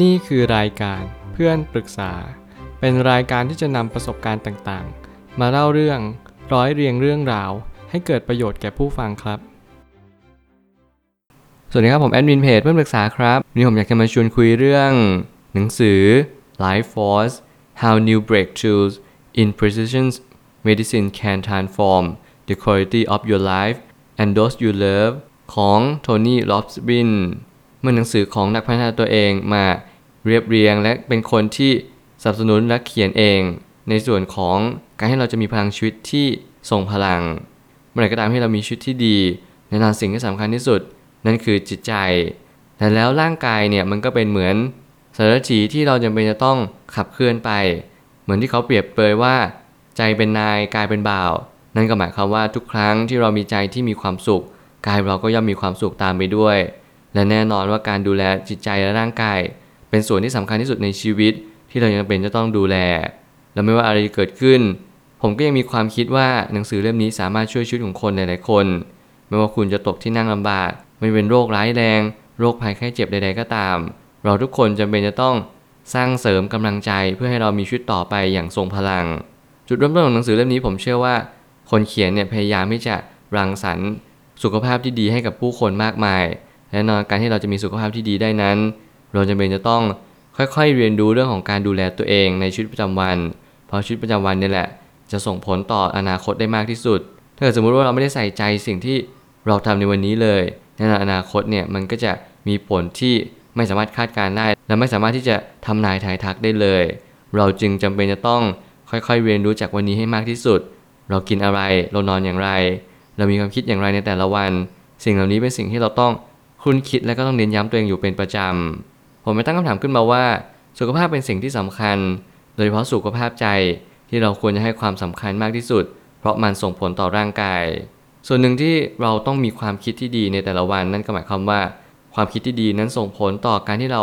นี่คือรายการเพื่อนปรึกษา เป็นรายการที่จะนำประสบการณ์ต่างๆ มาเล่าเรื่องร้อยเรียงเรื่องราว ให้เกิดประโยชน์แก่ผู้ฟังครับ สวัสดีครับผมแอดมินเพจเพื่อนปรึกษาครับวันนี้ผมอยากจะมาชวนคุยเรื่อง หนังสือ Life Force How New Breakthroughs in Precision Medicine Can Transform the Quality of Your Life and Those You Love ของโทนี่ลอบสบิน เมื่อหนังสือของนักพัฒนาตัวเองมาเรียบเรียง และเป็นคนที่สนับสนุนและเขียนเอง ในส่วนของการให้เราจะมีพลังชีวิตที่ทรงพลังเมื่อไหร่ก็ตามที่เรามีชีวิตที่ดีแน่นอนสิ่งที่สำคัญที่สุด นั่นคือจิตใจ แต่แล้วร่างกายเนี่ยมันก็เป็นเหมือนสารถีที่เราจำเป็นจะต้องขับเคลื่อนไป เหมือนที่เขาเปรียบเปรยว่า ใจเป็นนายกายเป็นบ่าว นั่นก็หมายความว่าทุกครั้งที่เรามีใจที่มีความสุข กายเราก็ย่อมมีความสุขตามไปด้วย และแน่นอนว่าการดูแลจิตใจและร่างกาย เป็นส่วนที่สำคัญที่สุดในชีวิตที่เรายังเป็นจะต้องดูแล และไม่ว่าอะไรจะเกิดขึ้น ผมก็ยังมีความคิดว่าหนังสือเล่มนี้สามารถช่วยชีวิตของคนหลายๆคน ไม่ว่าคุณจะตกที่นั่งลำบาก ไม่เป็นโรคร้ายแรง โรคภัยไข้เจ็บใด ๆ ก็ตาม เราทุกคนจำเป็นจะต้องสร้างเสริมกำลังใจเพื่อให้เรามีชีวิตต่อไปอย่างทรงพลัง จุดเริ่มต้นของหนังสือเล่มนี้ผมเชื่อว่า คนเขียนเนี่ยพยายามที่จะรังสรรค์ สุขภาพที่ดีให้กับผู้คนมากมาย และนอนการที่เราจะมีสุขภาพที่ดีได้นั้น เราจำเป็นจะต้องค่อยๆ เรียนรู้เรื่องของการดูแลตัวเองในชีวิตประจำวัน เพราะชีวิตประจำวันนี่แหละ จะส่งผลต่ออนาคตได้มากที่สุด ถ้าเกิดสมมุติว่าเราไม่ได้ใส่ใจสิ่งที่เราทำในวันนี้เลยในอนาคตเนี่ยมันก็จะมีผลที่ไม่สามารถคาดการได้ และไม่สามารถที่จะทำนายทายทักได้เลย เราจึงจำเป็นจะต้องค่อยๆ เรียนรู้จากวันนี้ให้มากที่สุด เรากินอะไร เรานอนอย่างไร เรามีความคิดอย่างไรในแต่ละวัน สิ่งเหล่านี้เป็นสิ่งที่เราต้อง คุ้นคิดและก็ต้องเน้นย้ำตัวเองอยู่เป็นประจำ ผมไม่ตั้งคำถามขึ้นมาว่า สุขภาพเป็นสิ่งที่สำคัญ โดยเฉพาะสุขภาพใจที่เราควรจะให้ความสำคัญมากที่สุด เพราะมันส่งผลต่อร่างกาย ส่วนหนึ่งที่เราต้องมีความคิดที่ดีในแต่ละวันนั่นก็หมายความว่า ความคิดที่ดีนั้นส่งผลต่อการที่เรา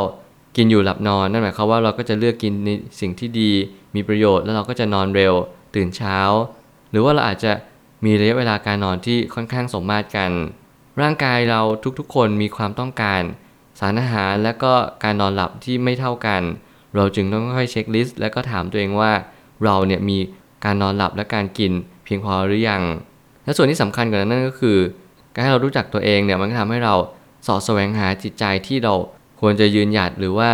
กินอยู่หลับนอน นั่นหมายความว่าเราก็จะเลือกกินในสิ่งที่ดี มีประโยชน์แล้วเราก็จะนอนเร็ว ตื่นเช้า หรือว่าเราอาจจะมีระยะเวลาการนอนที่ค่อนข้างสมมาตรกัน ร่างกายเราทุกๆ คนมีความต้องการ สารอาหารและก็การนอนหลับที่ไม่เท่ากัน เราจึงต้องค่อยเช็คลิสต์และก็ถามตัวเองว่าเราเนี่ยมีการนอนหลับและการกินเพียงพอหรือยัง และส่วนที่สำคัญกว่านั้นก็คือ การให้เรารู้จักตัวเองเนี่ยมันก็ทำให้เราสอดแสวงหาจิตใจที่เราควรจะยืนหยัดหรือว่า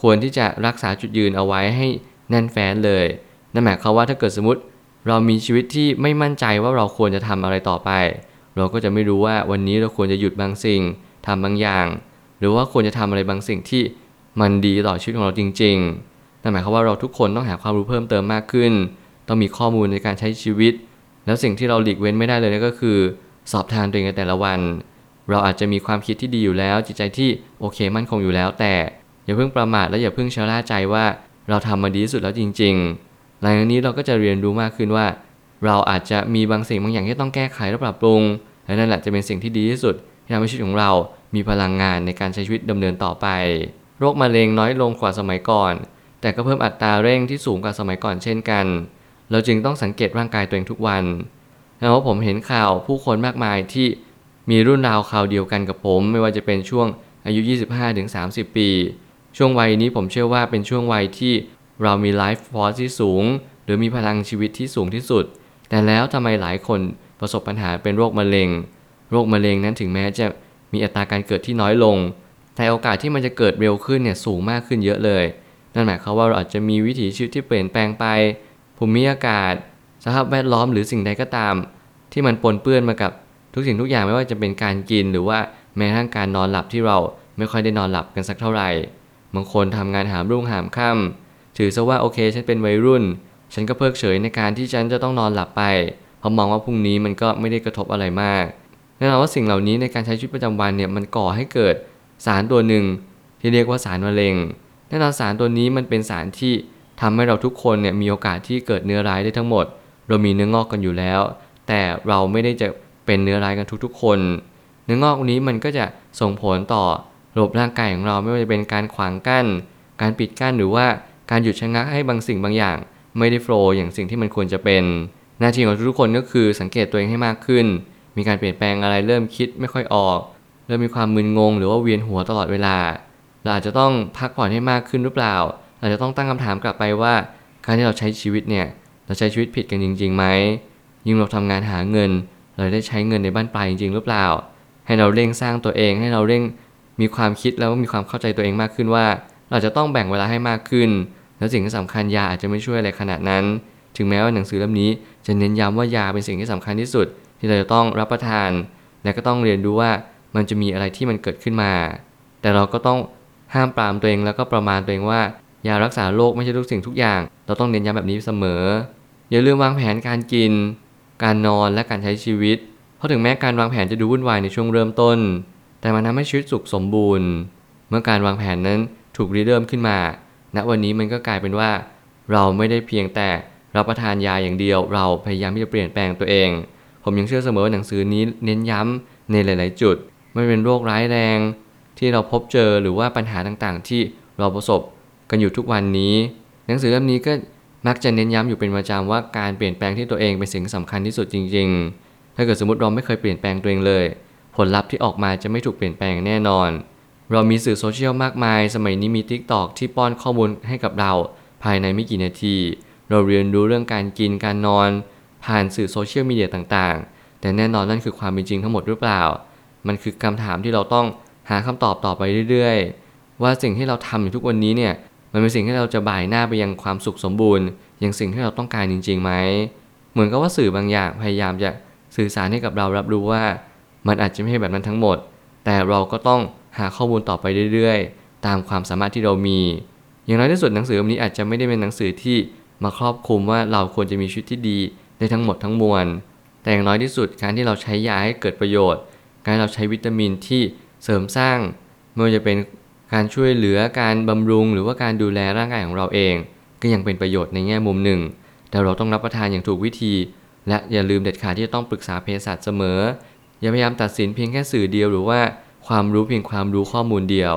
ควรที่จะรักษาจุดยืนเอาไว้ให้แน่นแฟ้นเลย นั่นหมายความว่าถ้าเกิดสมมติ เรามีชีวิตที่ไม่มั่นใจว่าเราควรจะทำอะไรต่อไป เราก็จะไม่รู้ว่าวันนี้เราควรจะหยุดบางสิ่งทำบางอย่าง หรือว่าควรจะทำอะไรบางสิ่งที่มันดีต่อชีวิตของเราจริงๆนั่นหมายความว่าเราทุกคนต้องหาความรู้เพิ่มเติมมากขึ้น ต้องมีข้อมูลในการใช้ชีวิต แล้วสิ่งที่เราหลีกเว้นไม่ได้เลยนั่นก็คือ สอบทานตัวเองในแต่ละวัน เราอาจจะมีความคิดที่ดีอยู่แล้ว จิตใจที่โอเคมั่นคงอยู่แล้ว แต่อย่าเพิ่งประมาทและอย่าเพิ่งชะล่าใจว่าเราทำมาดีที่สุดแล้วจริง ๆ หลังจากนี้เราก็จะเรียนรู้มากขึ้นว่า เราอาจจะมีบางสิ่งบางอย่างที่ต้องแก้ไขและปรับปรุง และนั่นแหละจะเป็นสิ่งที่ดีที่สุดที่ทำให้ชีวิตของเรา มีพลังงานในการใช้ชีวิตดำเนินต่อไป โรคมะเร็งน้อยลงกว่าสมัยก่อน แต่ก็เพิ่มอัตราเร่งที่สูงกว่าสมัยก่อนเช่นกัน เราจึงต้องสังเกตร่างกายตัวเองทุกวันแล้วผมเห็นข่าวผู้คนมากมายที่มีรุ่นราวคราวเดียวกันกับผม ไม่ว่าจะเป็นช่วงอายุ 25-30 ปี ช่วงวัยนี้ผมเชื่อว่าเป็นช่วงวัยที่เรามี life force ที่สูง หรือมีพลังชีวิตที่สูงที่สุด แต่แล้วทำไมหลายคนประสบปัญหาเป็นโรคมะเร็ง โรคมะเร็งนั้นถึงแม้จะมีอัตราการเกิดที่น้อยลง แต่โอกาสที่มันจะเกิดเร็วขึ้นเนี่ยสูงมากขึ้นเยอะเลย นั่นหมายความว่าเราอาจจะมีวิถีชีวิตที่เปลี่ยนแปลงไปภูมิอากาศ สภาพแวดล้อมหรือสิ่งใดก็ตาม ที่มันปนเปื้อนมากับทุกสิ่งทุกอย่างไม่ว่าจะเป็นการกินหรือว่าแม้กระทั่งการนอนหลับที่เราไม่ค่อยได้นอนหลับกันสักเท่าไหร่บางคนทำงานหามรุ่งหามค่ำถือซะว่าโอเคฉันเป็นวัยรุ่น ฉันก็เพิกเฉยในการที่ฉันจะต้องนอนหลับไป เพราะมองว่าพรุ่งนี้มันก็ไม่ได้กระทบอะไรมากแน่นอนว่าสิ่งเหล่านี้ในการใช้ชีวิตประจำวันเนี่ยมันก่อให้เกิดสารตัวหนึ่ง ที่เรียกว่าสารมะเร็งแน่นอนสารตัวนี้มันเป็นสารที่ทำให้เราทุกคนเนี่ยมีโอกาสที่เกิดเนื้อร้ายได้ทั้งหมด เรามีเนื้องอกกันอยู่แล้ว แต่เราไม่ได้จะเป็นเนื้อร้ายกันทุกๆ คน เนื้องอกนี้มันก็จะส่งผลต่อระบบร่างกายของเราไม่ว่าจะเป็นการขวางกั้น การปิดกั้นหรือว่าการหยุดชะงักให้บางสิ่งบางอย่าง ไม่ได้โฟล์อย่างสิ่งที่มันควรจะเป็น หน้าที่ของทุกคนก็คือสังเกตตัวเองให้มากขึ้น มีการเปลี่ยนแปลงอะไรเริ่มคิดไม่ค่อยออก เริ่มมีความมึนงง หรือว่าเวียนหัวตลอดเวลา เราอาจจะต้องพักผ่อนให้มากขึ้นหรือเปล่าเราจะต้องตั้งคำถามกลับไปว่า การที่เราใช้ชีวิตเนี่ยเราใช้ชีวิตผิดกันจริงๆไหมยิ่งเราทำงานหาเงิน เราได้ใช้เงินในบ้านปลายจริงๆหรือเปล่า ให้เราเร่งสร้างตัวเองให้เราเร่งมีความคิดแล้วมีความเข้าใจตัวเองมากขึ้นว่า เราจะต้องแบ่งเวลาให้มากขึ้น แล้วสิ่งที่สำคัญยาอาจจะไม่ช่วยอะไรขนาดนั้น ถึงแม้ว่าหนังสือเล่มนี้ จะเน้นย้ำว่ายาเป็นสิ่งที่สำคัญที่สุด ที่เราจะต้องรับประทาน และก็ต้องเรียนรู้ว่ามันจะมีอะไรที่มันเกิดขึ้นมา แต่เราก็ต้องห้ามปรามตัวเองแล้วก็ประมาณตัวเองว่ายารักษาโรคไม่ใช่ทุกสิ่งทุกอย่าง เราต้องเน้นย้ำแบบนี้เสมอ อย่าลืมวางแผนการกิน การนอนและการใช้ชีวิต เพราะถึงแม้การวางแผนจะดูวุ่นวายในช่วงเริ่มต้น แต่มันทำให้ชีวิตสุขสมบูรณ์ เมื่อการวางแผนนั้นถูกริเริ่มขึ้นมา ณวันนี้มันก็กลายเป็นว่า เราไม่ได้เพียงแต่รับประทานยาอย่างเดียว เราพยายามที่จะเปลี่ยนแปลงตัวเอง ผมยังเชื่อเสมอว่าหนังสือนี้เน้นย้ำในหลาย ๆ จุด ไม่เป็นโรคร้ายแรง ที่เราพบเจอหรือว่าปัญหาต่างๆ ที่เราประสบกันอยู่ทุกวันนี้ หนังสือเล่มนี้ก็มักจะเน้นย้ำอยู่เป็นประจำว่าการเปลี่ยนแปลงที่ตัวเองเป็นสิ่งสำคัญที่สุดจริง ๆ ถ้าเกิดสมมติเราไม่เคยเปลี่ยนแปลงตัวเองเลย ผลลัพธ์ที่ออกมาจะไม่ถูกเปลี่ยนแปลงแน่นอน เรามีสื่อโซเชียลมากมาย สมัยนี้มี t ิ k t o k ที่ป้อนข้อมูลให้กับเรา ภายในไม่กี่นาที เราเรียนรู้เรื่องการกินการนอน ผ่านสื่อโซเชียลมีเดียต่างๆ แต่แน่นอนนั่นคือความเป็นจริงทั้งหมดหรือเปล่า มันคือคำถามที่เราต้องหาคำตอบต่อไปเรื่อยๆ ว่าสิ่งที่เราทำอยู่ทุกวันนี้เนี่ย มันเป็นสิ่งที่เราจะบ่ายหน้าไปยังความสุขสมบูรณ์อย่างสิ่งที่เราต้องการจริงๆไหม เหมือนกับว่าสื่อบางอย่างพยายามจะสื่อสารให้กับเรารับรู้ว่า มันอาจจะไม่ใช่แบบนั้นทั้งหมด แต่เราก็ต้อง หาข้อมูลต่อไปเรื่อยๆ ตามความสามารถที่เรามี อย่างน้อยที่สุดหนังสือเล่มนี้อาจจะไม่ได้เป็นหนังสือที่มาครอบคลุมว่าเราควรจะมีชีวิตที่ดีได้ทั้งหมดทั้งมวล แต่อย่างน้อยที่สุดการที่เราใช้ยาให้เกิดประโยชน์ การเราใช้วิตามินที่เสริมสร้างไม่ว่าจะเป็นการช่วยเหลือการบำรุง หรือว่าการดูแลร่างกายของเราเอง ก็ยังเป็นประโยชน์ในแง่มุมหนึ่ง แต่เราต้องรับประทานอย่างถูกวิธี และอย่าลืมเด็ดขาดที่จะต้องปรึกษาเภสัชเสมอ อย่าพยายามตัดสินเพียงแค่สื่อเดียวหรือว่า ความรู้เพียงความรู้ข้อมูลเดียว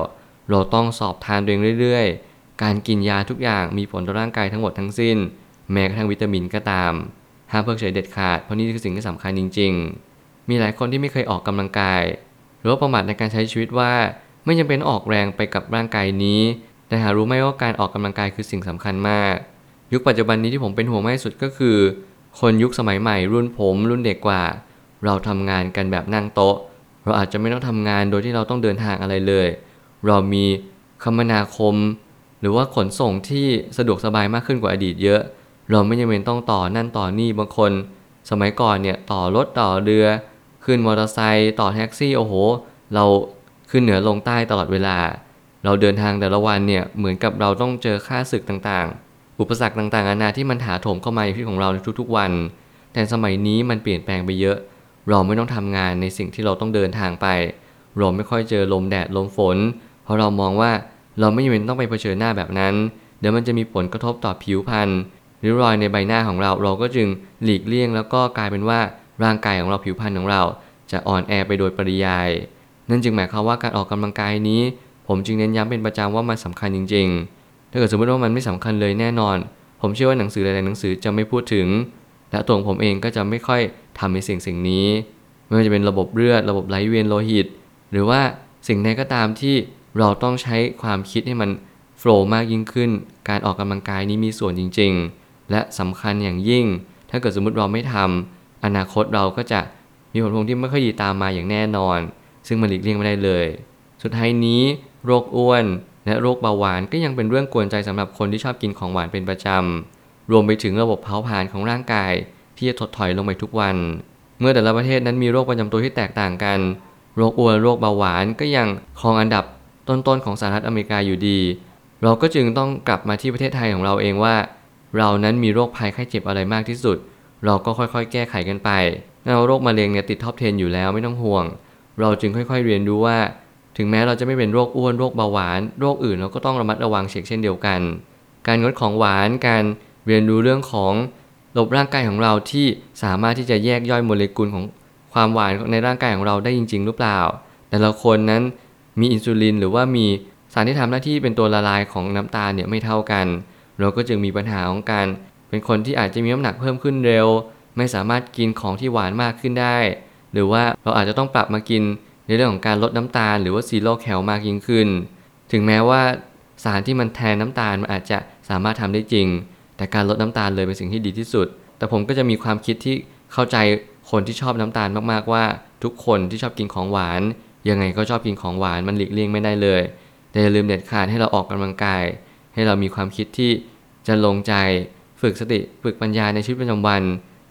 เราต้องสอบทานตัวเองเรื่อยๆ การกินยาทุกอย่างมีผลต่อร่างกายทั้งหมดทั้งสิ้น แม้กระทั่งวิตามินก็ตาม ห้ามเพิกเฉยเด็ดขาด เพราะนี่คือสิ่งที่สำคัญจริง ๆ มีหลายคนที่ไม่เคยออกกำลังกาย หรือประมาทในการใช้ชีวิตว่าไม่จำเป็นออกแรงไปกับร่างกายนี้ แต่หารู้ไหมว่าการออกกำลังกายคือสิ่งสำคัญมาก ยุคปัจจุบันนี้ที่ผมเป็นห่วงมากที่สุดก็คือ คนยุคสมัยใหม่รุ่นผม รุ่นเด็กกว่า เราทำงานกันแบบนั่งโต๊ะ เราอาจจะไม่ต้องทำงานโดยที่เราต้องเดินทางอะไรเลย เรามีคมนาคม หรือว่าขนส่งที่สะดวกสบายมากขึ้นกว่าอดีตเยอะ เราไม่จำเป็นต้องต่อนั่นต่อนี่บางคน สมัยก่อนเนี่ยต่อรถต่อเรือ ขึ้นมอเตอร์ไซค์ต่อแท็กซี่โอ้โห เราขึ้นเหนือลงใต้ตลอดเวลา เราเดินทางแต่ละวันเนี่ยเหมือนกับเราต้องเจอค่าศึกต่างๆ อุปสรรคต่างๆนานาที่มันถาโถมเข้ามาในชีวิตของเราในทุกๆวัน แต่สมัยนี้มันเปลี่ยนแปลงไปเยอะ เราไม่ต้องทำงานในสิ่งที่เราต้องเดินทางไป เราไม่ค่อยเจอลมแดดลมฝน เพราะเรามองว่าเราไม่จำเป็นต้องไปเผชิญหน้าแบบนั้น เดี๋ยวมันจะมีผลกระทบต่อผิวพรรณริ้วรอยในใบหน้าของเราเราก็จึงหลีกเลี่ยง แล้วก็กลายเป็นว่าร่างกายของเราผิวพรรณของเราจะอ่อนแอไปโดยปริยาย นั่นจึงหมายความว่าการออกกำลังกายนี้ ผมจึงเน้นย้ำเป็นประจำว่ามันสำคัญจริง ๆ ถ้าเกิดสมมติว่ามันไม่สำคัญเลยแน่นอน ผมเชื่อว่าหนังสือหลายๆหนังสือจะไม่พูดถึง และตัวผมเองก็จะไม่ค่อยทำในสิ่งสิ่งนี้ ไม่ว่าจะเป็นระบบเลือด ระบบไหลเวียนโลหิต หรือว่าสิ่งใดก็ตามที่เราต้องใช้ความคิดให้มันโฟล์มากยิ่งขึ้น การออกกำลังกายนี้มีส่วนจริง ๆ และสำคัญอย่างยิ่ง ถ้าเกิดสมมติเราไม่ทำอนาคตเราก็จะมีผลพวงที่ไม่ค่อยดีตามมาอย่างแน่นอน ซึ่งมันหลีกเลี่ยงไม่ได้เลย สุดท้ายนี้ โรคอ้วน และโรคเบาหวานก็ยังเป็นเรื่องกวนใจสำหรับคนที่ชอบกินของหวานเป็นประจำ รวมไปถึงระบบเผาผลาญของร่างกาย ที่จะถดถอยลงไปทุกวัน เมื่อแต่ละประเทศนั้นมีโรคประจำตัวที่แตกต่างกัน โรคอ้วนโรคเบาหวานก็ยังครองอันดับต้นๆของสหรัฐอเมริกาอยู่ดี เราก็จึงต้องกลับมาที่ประเทศไทยของเราเองว่า เรานั้นมีโรคภัยไข้เจ็บอะไรมากที่สุด เราก็ค่อยๆ แก้ไขกันไปเราโรคมะเร็งเนี่ยติดท็อป 10 อยู่แล้วไม่ต้องห่วง เราจึงค่อยๆเรียนรู้ว่า ถึงแม้เราจะไม่เป็นโรคอ้วนโรคเบาหวาน โรคอื่นเราก็ต้องระมัดระวังเช็คเช่นเดียวกัน การงดของหวานการ เรียนรู้เรื่องของระบบร่างกายของเราที่สามารถที่จะแยกย่อยโมเลกุลของความหวานในร่างกายของเราได้จริง ๆ หรือเปล่า แต่ละคนนั้นมีอินซูลินหรือว่ามีสารที่ทำหน้าที่เป็นตัวละลายของน้ำตาลเนี่ยไม่เท่ากัน เราก็จึงมีปัญหาของการ เป็นคนที่อาจจะมีน้ำหนักเพิ่มขึ้นเร็ว ไม่สามารถกินของที่หวานมากขึ้นได้ หรือว่าเราอาจจะต้องปรับมากินในเรื่องของการลดน้ำตาล หรือว่าซีโร่แคลมากยิ่งขึ้น ถึงแม้ว่าสารที่มันแทนน้ำตาลมันอาจจะสามารถทำได้จริง แต่การลดน้ำตาลเลยเป็นสิ่งที่ดีที่สุด แต่ผมก็จะมีความคิดที่เข้าใจคนที่ชอบน้ำตาลมากๆว่า ทุกคนที่ชอบกินของหวาน ยังไงก็ชอบกินของหวานมันหลีกเลี่ยงไม่ได้เลย แต่อย่าลืมเด็ดขาดให้เราออกกำลังกาย ให้เรามีความคิดที่จะลงใจฝึกสติฝึกปัญญาในชีวิตประจำวัน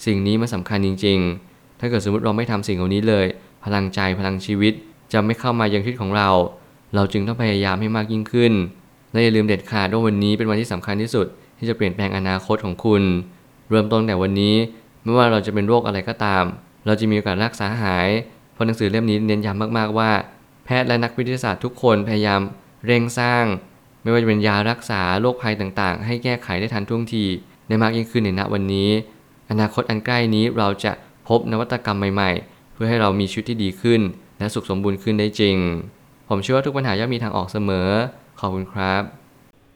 สิ่งนี้มันสำคัญจริง ๆ ถ้าเกิดสมมติเราไม่ทำสิ่งเหล่านี้เลย พลังใจพลังชีวิตจะไม่เข้ามายังชีวิตของเรา เราจึงต้องพยายามให้มากยิ่งขึ้นและอย่าลืมเด็ดขาดว่าวันนี้เป็นวันที่สำคัญที่สุด ที่จะเปลี่ยนแปลงอนาคตของคุณ เริ่มต้นแต่วันนี้ ไม่ว่าเราจะเป็นโรคอะไรก็ตาม เราจะมีโอกาสรักษาหาย เพราะหนังสือเล่มนี้เน้นย้ำมากๆว่า แพทย์และนักวิทยาศาสตร์ทุกคนพยายามเร่งสร้าง ไม่ว่าจะเป็นยารักษาโรคภัยต่างๆ ให้แก้ไขได้ทันท่วงทีได้มากยิ่งขึ้นในณวันนี้ อนาคตอันใกล้นี้เราจะพบนวัตกรรมใหม่ๆ เพื่อให้เรามีชีวิตที่ดีขึ้น และสุขสมบูรณ์ขึ้นได้จริง ผมเชื่อว่าทุกปัญหาย่อมมีทางออกเสมอ ขอบคุณครับ